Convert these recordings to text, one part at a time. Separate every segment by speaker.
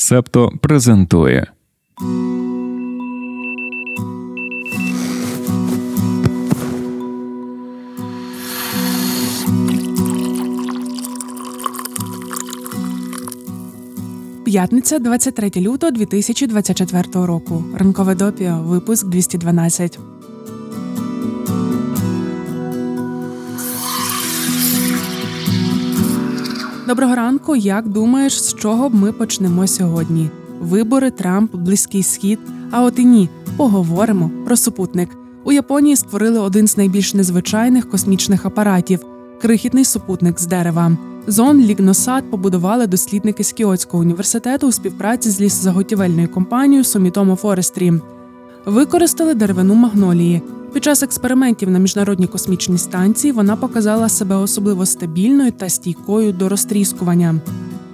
Speaker 1: Септо презентує.
Speaker 2: П'ятниця 23 лютого 2024 року. Ранкове допіо. Випуск 212. Доброго ранку. Як думаєш, з чого б ми почнемо сьогодні? Вибори, Трамп, Близький Схід. А от і ні, поговоримо про супутник. У Японії створили один з найбільш незвичайних космічних апаратів крихітний супутник з дерева. Зон Лігносад побудували дослідники з Кіотського університету у співпраці з лісозаготівельною компанією Сумітомо Форестрі. Використали деревину магнолії. Під час експериментів на міжнародній космічній станції вона показала себе особливо стабільною та стійкою до розтріскування.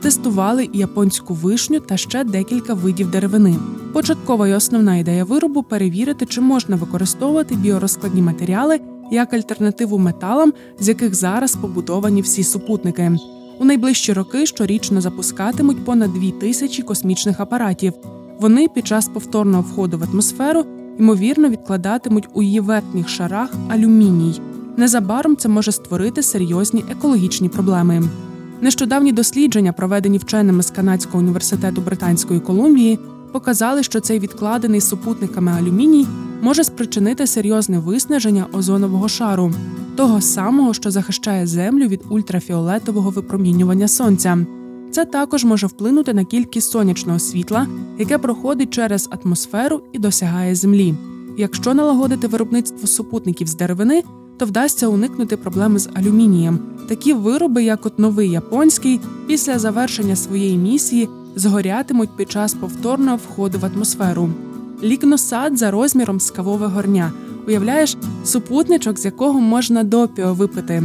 Speaker 2: Тестували японську вишню та ще декілька видів деревини. Початкова і основна ідея виробу перевірити, чи можна використовувати біорозкладні матеріали як альтернативу металам, з яких зараз побудовані всі супутники. У найближчі роки щорічно запускатимуть понад дві тисячі космічних апаратів. Вони під час повторного входу в атмосферу ймовірно відкладатимуть у її верхніх шарах алюміній. Незабаром це може створити серйозні екологічні проблеми. Нещодавні дослідження, проведені вченими з Канадського університету Британської Колумбії, показали, що цей відкладений супутниками алюміній може спричинити серйозне виснаження озонового шару, того самого, що захищає землю від ультрафіолетового випромінювання сонця. Це також може вплинути на кількість сонячного світла, яке проходить через атмосферу і досягає землі. Якщо налагодити виробництво супутників з деревини, то вдасться уникнути проблеми з алюмінієм. Такі вироби, як от новий японський, після завершення своєї місії згорятимуть під час повторного входу в атмосферу. Лікносад за розміром з кавове горня. Уявляєш, супутничок, з якого можна допіо випити.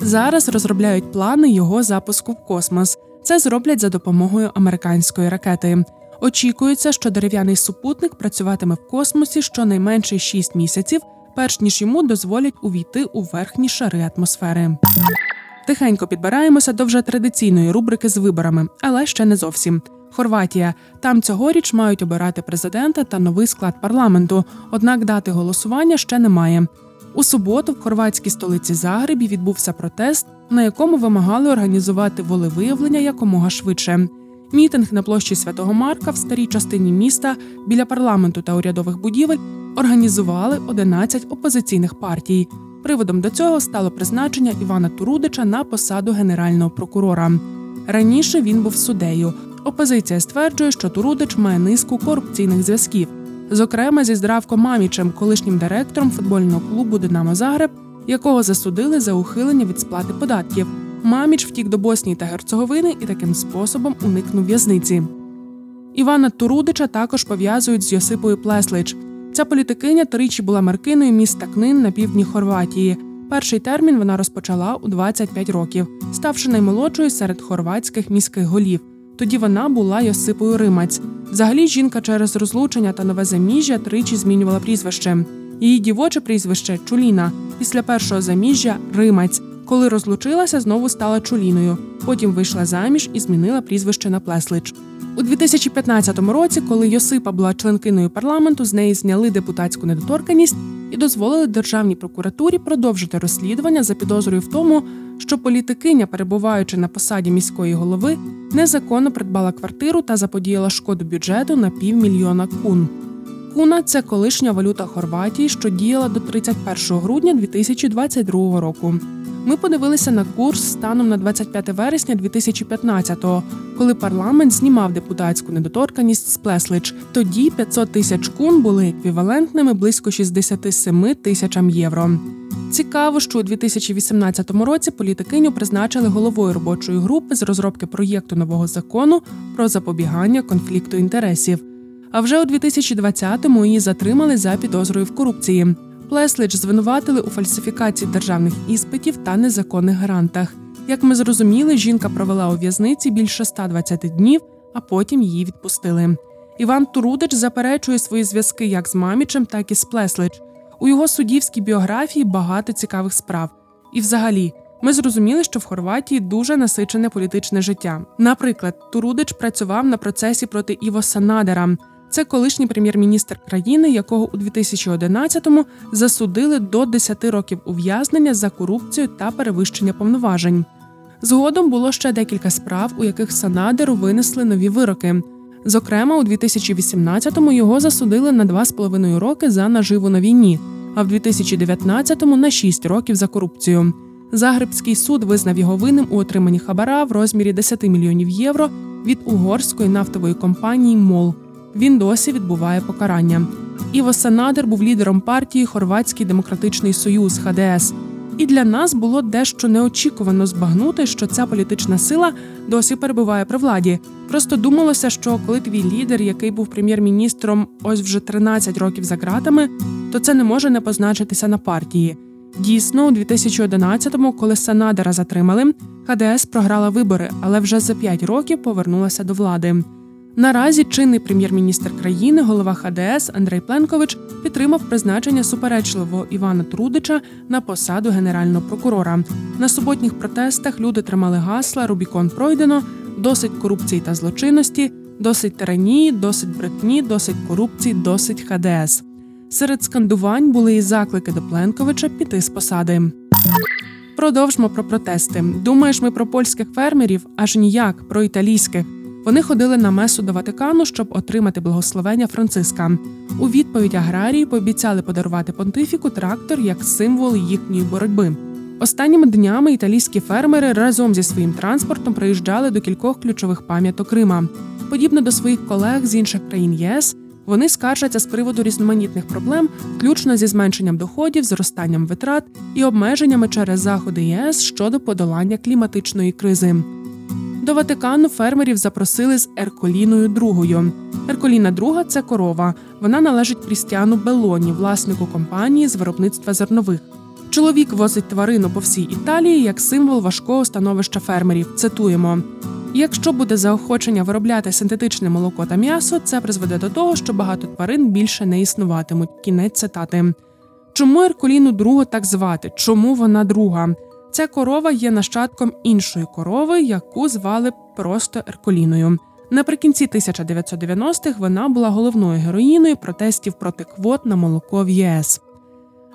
Speaker 2: Зараз розробляють плани його запуску в космос. Це зроблять за допомогою американської ракети. Очікується, що дерев'яний супутник працюватиме в космосі щонайменше 6 місяців, перш ніж йому дозволять увійти у верхні шари атмосфери. Тихенько підбираємося до вже традиційної рубрики з виборами, але ще не зовсім. Хорватія там цьогоріч мають обирати президента та новий склад парламенту. Однак дати голосування ще немає. У суботу в хорватській столиці Загребі відбувся протест, на якому вимагали організувати волевиявлення якомога швидше. Мітинг на площі Святого Марка в старій частині міста біля парламенту та урядових будівель організували 11 опозиційних партій. Приводом до цього стало призначення Івана Турудича на посаду генерального прокурора. Раніше він був суддею. Опозиція стверджує, що Турудич має низку корупційних зв'язків, зокрема зі Здравко Мамічем, колишнім директором футбольного клубу Динамо Загреб, якого засудили за ухилення від сплати податків. Маміч втік до Боснії та Герцеговини і таким способом уникнув в'язниці. Івана Турудича також пов'язують з Йосипою Плеслич. Ця політикиня тричі була маркиною міста Книн на півдні Хорватії. Перший термін вона розпочала у 25 років, ставши наймолодшою серед хорватських міських голів. Тоді вона була Йосипою Римаць. Взагалі, жінка через розлучення та нове заміжжя тричі змінювала прізвище. Її дівоче прізвище Чуліна. Після першого заміжжя Римаць. Коли розлучилася, знову стала Чуліною. Потім вийшла заміж і змінила прізвище на Плеслич. У 2015 році, коли Йосипа була членкиною парламенту, з неї зняли депутатську недоторканність і дозволили державній прокуратурі продовжити розслідування за підозрою в тому, що політикиня, перебуваючи на посаді міської голови, незаконно придбала квартиру та заподіяла шкоду бюджету на півмільйона кун. Куна це колишня валюта Хорватії, що діяла до 31 грудня 2022 року. Ми подивилися на курс станом на 25 вересня 2015-го, коли парламент знімав депутатську недоторканість з Плеслич. Тоді 500 тисяч кун були еквівалентними близько 67 тисячам євро. Цікаво, що у 2018 році політикиню призначили головою робочої групи з розробки проєкту нового закону про запобігання конфлікту інтересів. А вже у 2020-му її затримали за підозрою в корупції. Плеслич звинуватили у фальсифікації державних іспитів та незаконних грантах. Як ми зрозуміли, жінка провела у в'язниці більше 120 днів, а потім її відпустили. Іван Турудич заперечує свої зв'язки як з Мамічем, так і з Плеслич. У його суддівській біографії багато цікавих справ. І, взагалі, ми зрозуміли, що в Хорватії дуже насичене політичне життя. Наприклад, Турудич працював на процесі проти Іво Санадера. Це колишній прем'єр-міністр країни, якого у 2011-му засудили до 10 років ув'язнення за корупцію та перевищення повноважень. Згодом було ще декілька справ, у яких Санадеру винесли нові вироки. Зокрема, у 2018-му його засудили на 2,5 роки за наживу на війні, а в 2019-му на 6 років за корупцію. Загребський суд визнав його винним у отриманні хабара в розмірі 10 мільйонів євро від угорської нафтової компанії МОЛ. Він досі відбуває покарання. Іво Санадер був лідером партії Хорватський демократичний союз ХДС. І для нас було дещо неочікувано збагнути, що ця політична сила досі перебуває при владі. Просто думалося, що коли твій лідер, який був прем'єр-міністром, ось вже 13 років за ґратами, то це не може не позначитися на партії. Дійсно, у 2011-му, коли Санадера затримали, ХДС програла вибори, але вже за 5 років повернулася до влади. Наразі чинний прем'єр-міністр країни, голова ХДС Андрей Пленкович підтримав призначення суперечливого Івана Трудича на посаду генерального прокурора. На суботніх протестах люди тримали гасла Рубікон пройдено, досить корупції та злочинності, досить тиранії, досить брехні, досить корупції, досить ХДС. Серед скандувань були і заклики до Пленковича піти з посади. Продовжмо про протести. Думаєш, ми про польських фермерів? Аж ніяк про італійських. Вони ходили на месу до Ватикану, щоб отримати благословення Франциска. У відповідь аграрії пообіцяли подарувати понтифіку трактор як символ їхньої боротьби. Останніми днями італійські фермери разом зі своїм транспортом приїжджали до кількох ключових пам'яток Рима. Подібно до своїх колег з інших країн ЄС, вони скаржаться з приводу різноманітних проблем, включно зі зменшенням доходів, зростанням витрат і обмеженнями через заходи ЄС щодо подолання кліматичної кризи. До Ватикану фермерів запросили з Ерколіною другою. Ерколіна друга це корова. Вона належить Крістіану Белоні, власнику компанії з виробництва зернових. Чоловік возить тварину по всій Італії як символ важкого становища фермерів. Цитуємо. Якщо буде заохочення виробляти синтетичне молоко та м'ясо, це призведе до того, що багато тварин більше не існуватимуть. Кінець цитати. Чому Ерколіну другу так звати? Чому вона друга? Ця корова є нащадком іншої корови, яку звали просто Ерколіною. Наприкінці 1990-х вона була головною героїною протестів проти квот на молоко в ЄС.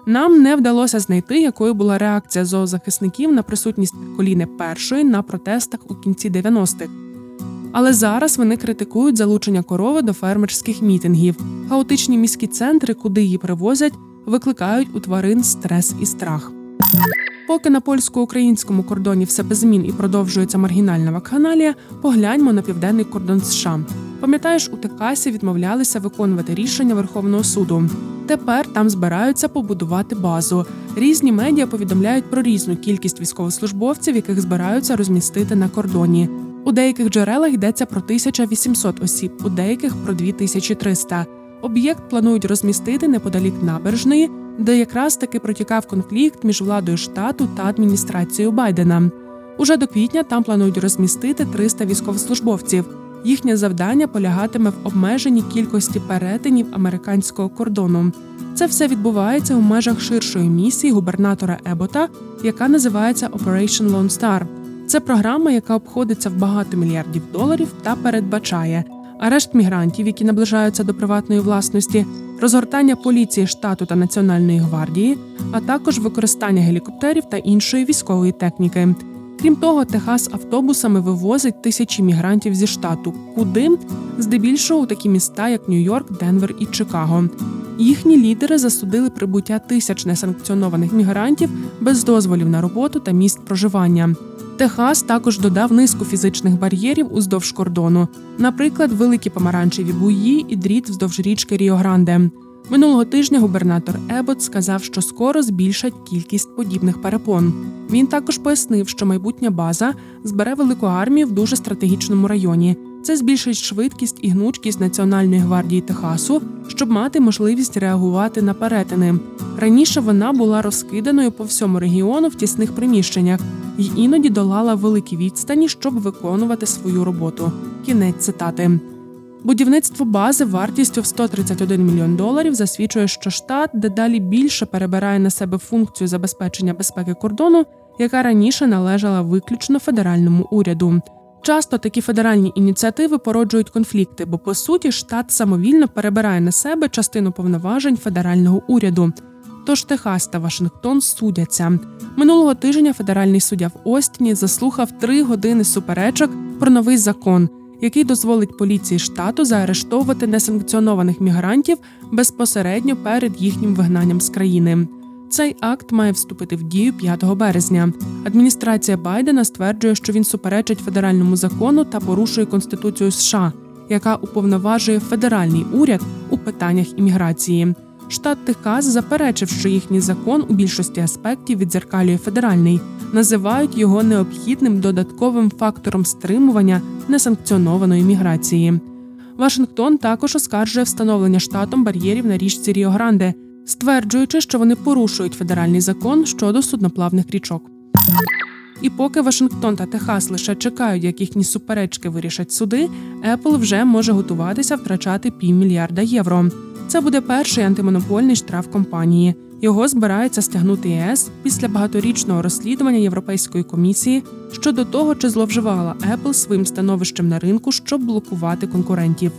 Speaker 2: Нам не вдалося знайти, якою була реакція зоозахисників на присутність коліни першої на протестах у кінці 90-х. Але зараз вони критикують залучення корови до фермерських мітингів. Хаотичні міські центри, куди її привозять, викликають у тварин стрес і страх. Поки на польсько-українському кордоні все без змін і продовжується маргінальна вакханалія, погляньмо на південний кордон США. Пам'ятаєш, у Техасі відмовлялися виконувати рішення Верховного суду. Тепер там збираються побудувати базу. Різні медіа повідомляють про різну кількість військовослужбовців, яких збираються розмістити на кордоні. У деяких джерелах йдеться про 1800 осіб, у деяких про 2300. Об'єкт планують розмістити неподалік набережної, де якраз таки протікав конфлікт між владою штату та адміністрацією Байдена. Уже до квітня там планують розмістити 300 військовослужбовців. Їхнє завдання полягатиме в обмеженні кількості перетинів американського кордону. Це все відбувається у межах ширшої місії губернатора Ебота, яка називається Operation Lone Star. Це програма, яка обходиться в багато мільярдів доларів та передбачає арешт мігрантів, які наближаються до приватної власності, розгортання поліції штату та національної гвардії, а також використання гелікоптерів та іншої військової техніки. Крім того, Техас автобусами вивозить тисячі мігрантів зі штату, куди здебільшого у такі міста, як Нью-Йорк, Денвер і Чикаго. Їхні лідери засудили прибуття тисяч несанкціонованих мігрантів без дозволів на роботу та місць проживання. Техас також додав низку фізичних бар'єрів уздовж кордону, наприклад, великі помаранчеві буї і дріт вздовж річки Ріо-Гранде. Минулого тижня губернатор Ебот сказав, що скоро збільшать кількість подібних перепон. Він також пояснив, що майбутня база збере велику армію в дуже стратегічному районі. Це збільшить швидкість і гнучкість Національної гвардії Техасу, щоб мати можливість реагувати на перетини. Раніше вона була розкиданою по всьому регіону в тісних приміщеннях і іноді долала великі відстані, щоб виконувати свою роботу. Кінець цитати. Будівництво бази вартістю в 131 мільйон доларів засвідчує, що штат дедалі більше перебирає на себе функцію забезпечення безпеки кордону яка раніше належала виключно федеральному уряду. Часто такі федеральні ініціативи породжують конфлікти, бо по суті штат самовільно перебирає на себе частину повноважень федерального уряду. Тож Техас та Вашингтон судяться минулого тижня. Федеральний суддя в Остіні заслухав три години суперечок про новий закон, який дозволить поліції штату заарештовувати несанкціонованих мігрантів безпосередньо перед їхнім вигнанням з країни. Цей акт має вступити в дію 5 березня. Адміністрація Байдена стверджує, що він суперечить федеральному закону та порушує Конституцію США, яка уповноважує федеральний уряд у питаннях імміграції. Штат Техас заперечив, що їхній закон у більшості аспектів відзеркалює федеральний, називають його необхідним додатковим фактором стримування несанкціонованої міграції. Вашингтон також оскаржує встановлення штатом бар'єрів на річці Ріо Гранде, стверджуючи, що вони порушують федеральний закон щодо судноплавних річок. І поки Вашингтон та Техас лише чекають, як їхні суперечки вирішать суди, Apple вже може готуватися втрачати півмільярда євро. Це буде перший антимонопольний штраф компанії. Його збирається стягнути ЄС після багаторічного розслідування Європейської комісії щодо того, чи зловживала Apple своїм становищем на ринку, щоб блокувати конкурентів.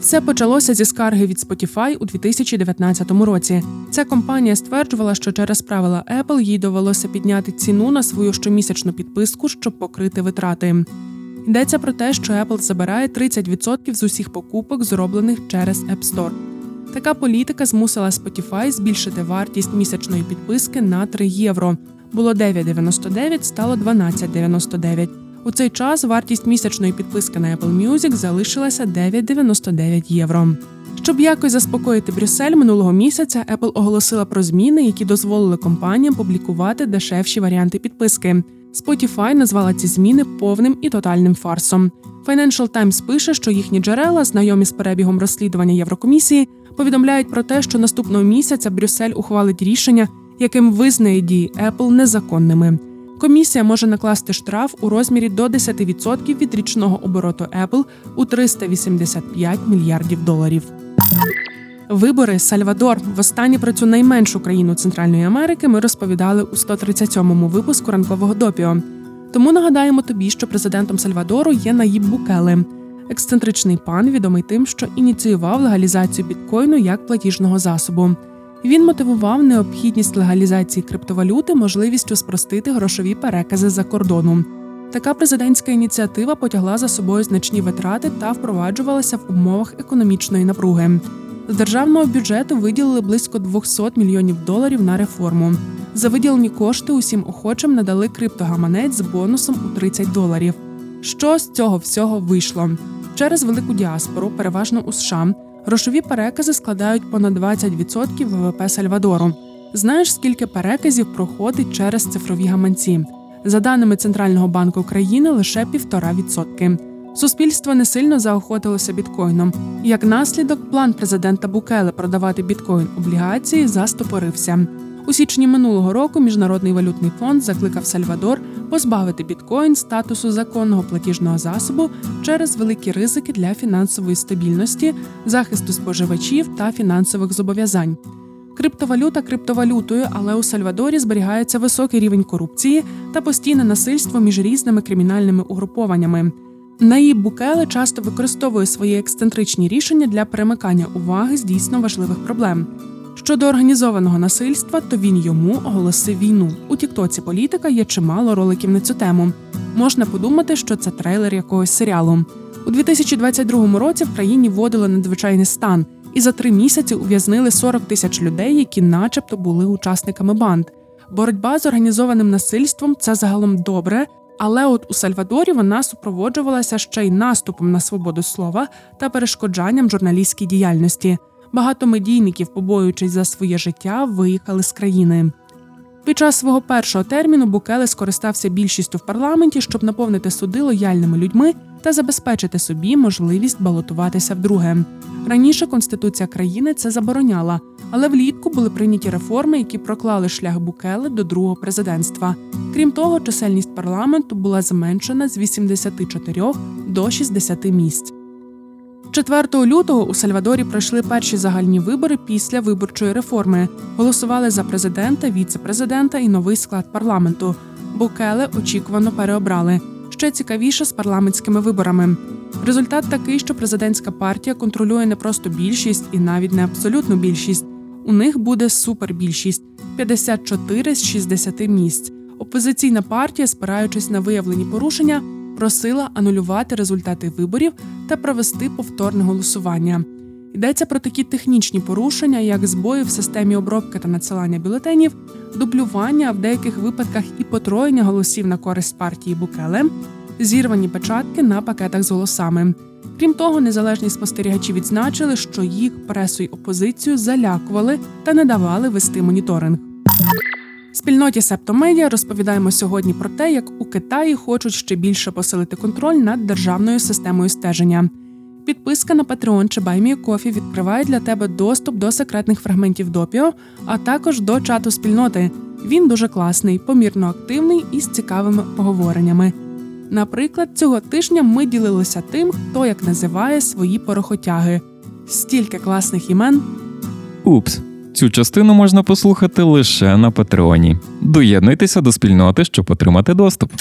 Speaker 2: Все почалося зі скарги від Spotify у 2019 році. Ця компанія стверджувала, що через правила Apple їй довелося підняти ціну на свою щомісячну підписку, щоб покрити витрати. Йдеться про те, що Apple забирає 30% з усіх покупок, зроблених через App Store. Така політика змусила Spotify збільшити вартість місячної підписки на 3 євро. Було 9,99, стало 12,99. У цей час вартість місячної підписки на Apple Music залишилася 9,99 євро. Щоб якось заспокоїти Брюссель минулого місяця, Apple оголосила про зміни, які дозволили компаніям публікувати дешевші варіанти підписки. Spotify назвала ці зміни повним і тотальним фарсом. Financial Times пише, що їхні джерела, знайомі з перебігом розслідування Єврокомісії, повідомляють про те, що наступного місяця Брюссель ухвалить рішення, яким визнає дії Apple незаконними. Комісія може накласти штраф у розмірі до 10% від річного обороту Apple у 385 мільярдів доларів. Вибори Сальвадор востаннє про цю найменшу країну Центральної Америки ми розповідали у 137-му випуску ранкового допіо. Тому нагадаємо тобі, що президентом Сальвадору є Наїб Букеле, ексцентричний пан, відомий тим, що ініціював легалізацію біткоїну як платіжного засобу. Він мотивував необхідність легалізації криптовалюти можливістю спростити грошові перекази за кордоном. Така президентська ініціатива потягла за собою значні витрати та впроваджувалася в умовах економічної напруги. З державного бюджету виділили близько 200 мільйонів доларів на реформу. За виділені кошти усім охочим надали криптогаманець з бонусом у 30 доларів. Що з цього всього вийшло? Через велику діаспору, переважно у США, грошові перекази складають понад 20% ВВП Сальвадору. Знаєш, скільки переказів проходить через цифрові гаманці? За даними Центрального банку України, лише півтора відсотки. Суспільство не сильно заохотилося біткоїном. Як наслідок, план президента Букеле продавати біткоін облігації застопорився. У січні минулого року Міжнародний валютний фонд закликав Сальвадор позбавити біткоін статусу законного платіжного засобу через великі ризики для фінансової стабільності, захисту споживачів та фінансових зобов'язань. Криптовалюта криптовалютою, але у Сальвадорі зберігається високий рівень корупції та постійне насильство між різними кримінальними угрупованнями. Наїб Букеле часто використовує свої ексцентричні рішення для перемикання уваги з дійсно важливих проблем. Щодо організованого насильства, то він йому оголосив війну. У Тіктоці політика є чимало роликів на цю тему. Можна подумати, що це трейлер якогось серіалу. У 2022 році в країні вводили надзвичайний стан, і за три місяці ув'язнили 40 тисяч людей, які, начебто, були учасниками банд. Боротьба з організованим насильством це загалом добре, але от у Сальвадорі вона супроводжувалася ще й наступом на свободу слова та перешкоджанням журналістській діяльності. Багато медійників, побоюючись за своє життя, виїхали з країни. Під час свого першого терміну Букеле скористався більшістю в парламенті, щоб наповнити суди лояльними людьми та забезпечити собі можливість балотуватися вдруге. Раніше конституція країни це забороняла, але влітку були прийняті реформи, які проклали шлях Букеле до другого президентства. Крім того, чисельність парламенту була зменшена з 84 до 60 місць. 4 лютого у Сальвадорі пройшли перші загальні вибори після виборчої реформи. Голосували за президента, віце-президента і новий склад парламенту. Букеле очікувано переобрали. Ще цікавіше з парламентськими виборами. Результат такий, що президентська партія контролює не просто більшість і навіть не абсолютну більшість. У них буде супербільшість 54 з 60 місць. Опозиційна партія, спираючись на виявлені порушення, просила анулювати результати виборів та провести повторне голосування. Йдеться про такі технічні порушення, як збої в системі обробки та надсилання бюлетенів, дублювання, а в деяких випадках і потроєння голосів на користь партії Букеле, зірвані печатки на пакетах з голосами. Крім того, незалежні спостерігачі відзначили, що їх пресу й опозицію залякували та не давали вести моніторинг. Спільноті Септомедіа розповідаємо сьогодні про те, як у Китаї хочуть ще більше посилити контроль над державною системою стеження. Підписка на Patreon чи BuyMeCoffee відкриває для тебе доступ до секретних фрагментів допіо, а також до чату спільноти. Він дуже класний, помірно активний і з цікавими поговореннями. Наприклад, цього тижня ми ділилися тим, хто як називає свої порохотяги. Стільки класних імен.
Speaker 1: Упс. Цю частину можна послухати лише на Патреоні. Доєднуйтеся до спільноти, щоб отримати доступ.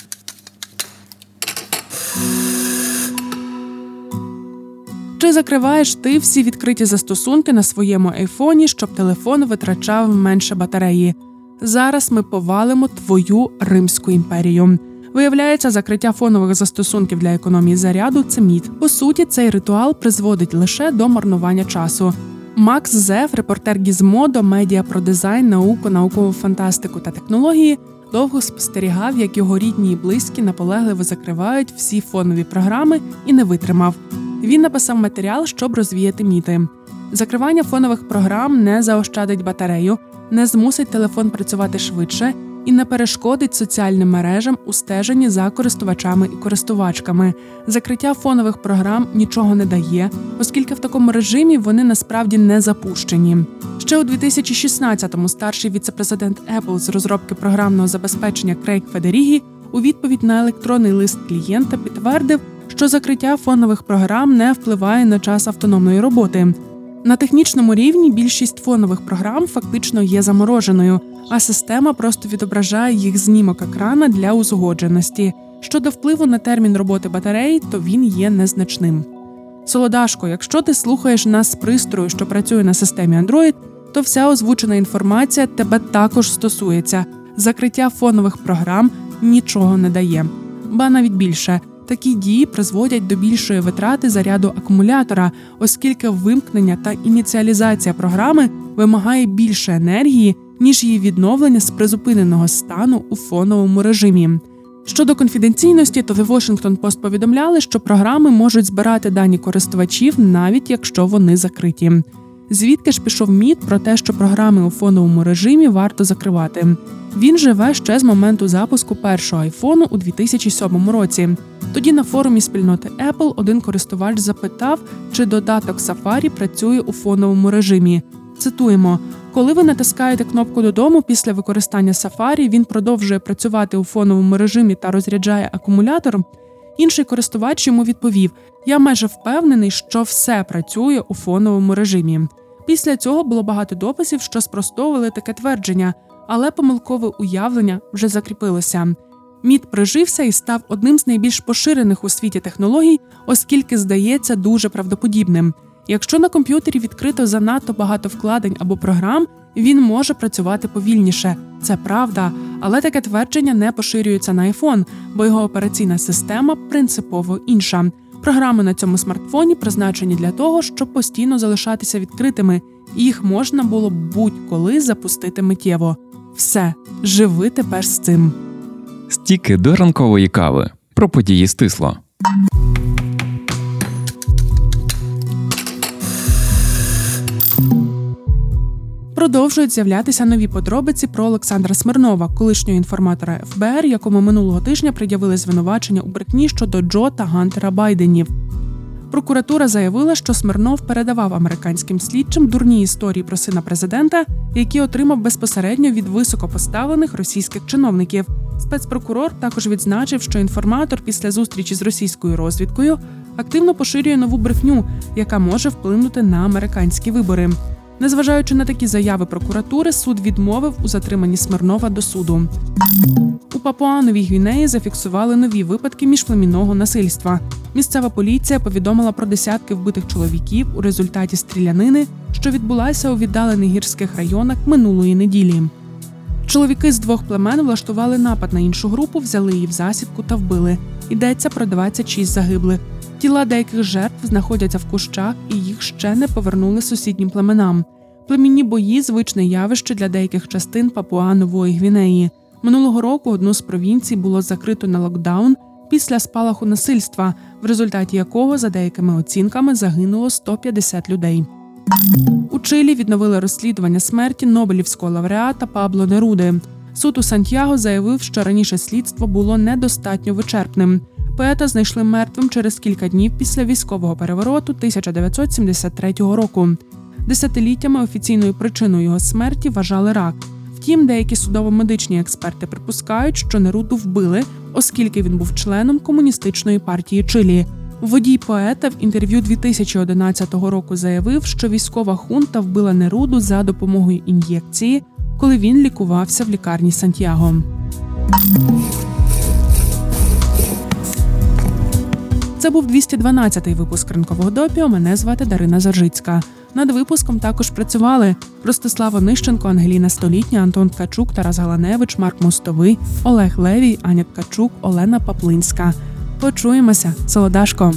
Speaker 2: Чи закриваєш ти всі відкриті застосунки на своєму айфоні, щоб телефон витрачав менше батареї? Зараз ми повалимо твою Римську імперію. Виявляється, закриття фонових застосунків для економії заряду це міт. По суті, цей ритуал призводить лише до марнування часу. Макс Зев, репортер Гізмодо, медіа про дизайн, науку, наукову фантастику та технології, довго спостерігав, як його рідні і близькі наполегливо закривають всі фонові програми і не витримав. Він написав матеріал, щоб розвіяти міти. Закривання фонових програм не заощадить батарею, не змусить телефон працювати швидше і не перешкодить соціальним мережам у стеженні за користувачами і користувачками. Закриття фонових програм нічого не дає, оскільки в такому режимі вони насправді не запущені. Ще у 2016-му старший віцепрезидент Apple з розробки програмного забезпечення Крейг Федерігі у відповідь на електронний лист клієнта підтвердив, що закриття фонових програм не впливає на час автономної роботи. На технічному рівні більшість фонових програм фактично є замороженою, а система просто відображає їх знімок екрана для узгодженості. Щодо впливу на термін роботи батареї, то він є незначним. Солодашко, якщо ти слухаєш нас з пристрою, що працює на системі Android, то вся озвучена інформація тебе також стосується. Закриття фонових програм нічого не дає, ба навіть більше. Такі дії призводять до більшої витрати заряду акумулятора, оскільки вимкнення та ініціалізація програми вимагає більше енергії, ніж її відновлення з призупиненого стану у фоновому режимі. Щодо конфіденційності, то The Washington Post повідомляли, що програми можуть збирати дані користувачів, навіть якщо вони закриті. Звідки ж пішов міт про те, що програми у фоновому режимі варто закривати? Він живе ще з моменту запуску першого айфону у 2007 році. Тоді на форумі спільноти Apple один користувач запитав, чи додаток Safari працює у фоновому режимі. Цитуємо: коли ви натискаєте кнопку додому після використання Safari, він продовжує працювати у фоновому режимі та розряджає акумулятор. Інший користувач йому відповів: Я майже впевнений, що все працює у фоновому режимі. Після цього було багато дописів, що спростовували таке твердження, але помилкове уявлення вже закріпилося. Мід прижився і став одним з найбільш поширених у світі технологій, оскільки здається дуже правдоподібним. Якщо на комп'ютері відкрито занадто багато вкладень або програм, він може працювати повільніше. Це правда, але таке твердження не поширюється на iPhone, бо його операційна система принципово інша. Програми на цьому смартфоні призначені для того, щоб постійно залишатися відкритими, і їх можна було будь-коли запустити миттєво. Все, живи тепер з цим.
Speaker 1: Стіки до ранкової кави про події стисло.
Speaker 2: Продовжують з'являтися нові подробиці про Олександра Смирнова, колишнього інформатора ФБР, якому минулого тижня пред'явили звинувачення у брехні щодо Джо та Гантера Байденів. Прокуратура заявила, що Смирнов передавав американським слідчим дурні історії про сина президента, які отримав безпосередньо від високопоставлених російських чиновників. Спецпрокурор також відзначив, що інформатор після зустрічі з російською розвідкою активно поширює нову брехню, яка може вплинути на американські вибори. Незважаючи на такі заяви прокуратури, суд відмовив у затриманні Смирнова до суду. У Папуановій Гвінеї зафіксували нові випадки міжплемінного насильства. Місцева поліція повідомила про десятки вбитих чоловіків у результаті стрілянини, що відбулася у віддалених гірських районах минулої неділі. Чоловіки з двох племен влаштували напад на іншу групу, взяли її в засідку та вбили. Йдеться про 26 загиблих. Тіла деяких жертв знаходяться в кущах і їх ще не повернули сусіднім племенам. Племінні бої звичне явище для деяких частин Папуа Нової Гвінеї. Минулого року одну з провінцій було закрито на локдаун після спалаху насильства, в результаті якого, за деякими оцінками, загинуло 150 людей. У Чилі відновили розслідування смерті Нобелівського лауреата Пабло Неруди. Суд у Сантьяго заявив, що раніше слідство було недостатньо вичерпним. Поета знайшли мертвим через кілька днів після військового перевороту 1973 року. Десятиліттями офіційною причиною його смерті вважали рак. Втім, деякі судово-медичні експерти припускають, що Неруду вбили, оскільки він був членом комуністичної партії Чилі. Водій поета в інтерв'ю 2011 року заявив, що військова хунта вбила Неруду за допомогою ін'єкції, коли він лікувався в лікарні Сантьяго. Це був 212-й випуск ранкового допіо. Мене звати Дарина Заржицька. Над випуском також працювали Ростислава Нищенко, Ангеліна Столітня, Антон Ткачук, Тарас Галаневич, Марк Мостовий, Олег Левій, Аня Ткачук, Олена Паплинська. Почуємося, Солодашко.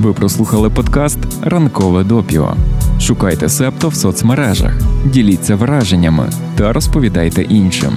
Speaker 1: Ви прослухали подкаст Ранкове допіо. Шукайте септо в соцмережах, діліться враженнями та розповідайте іншим.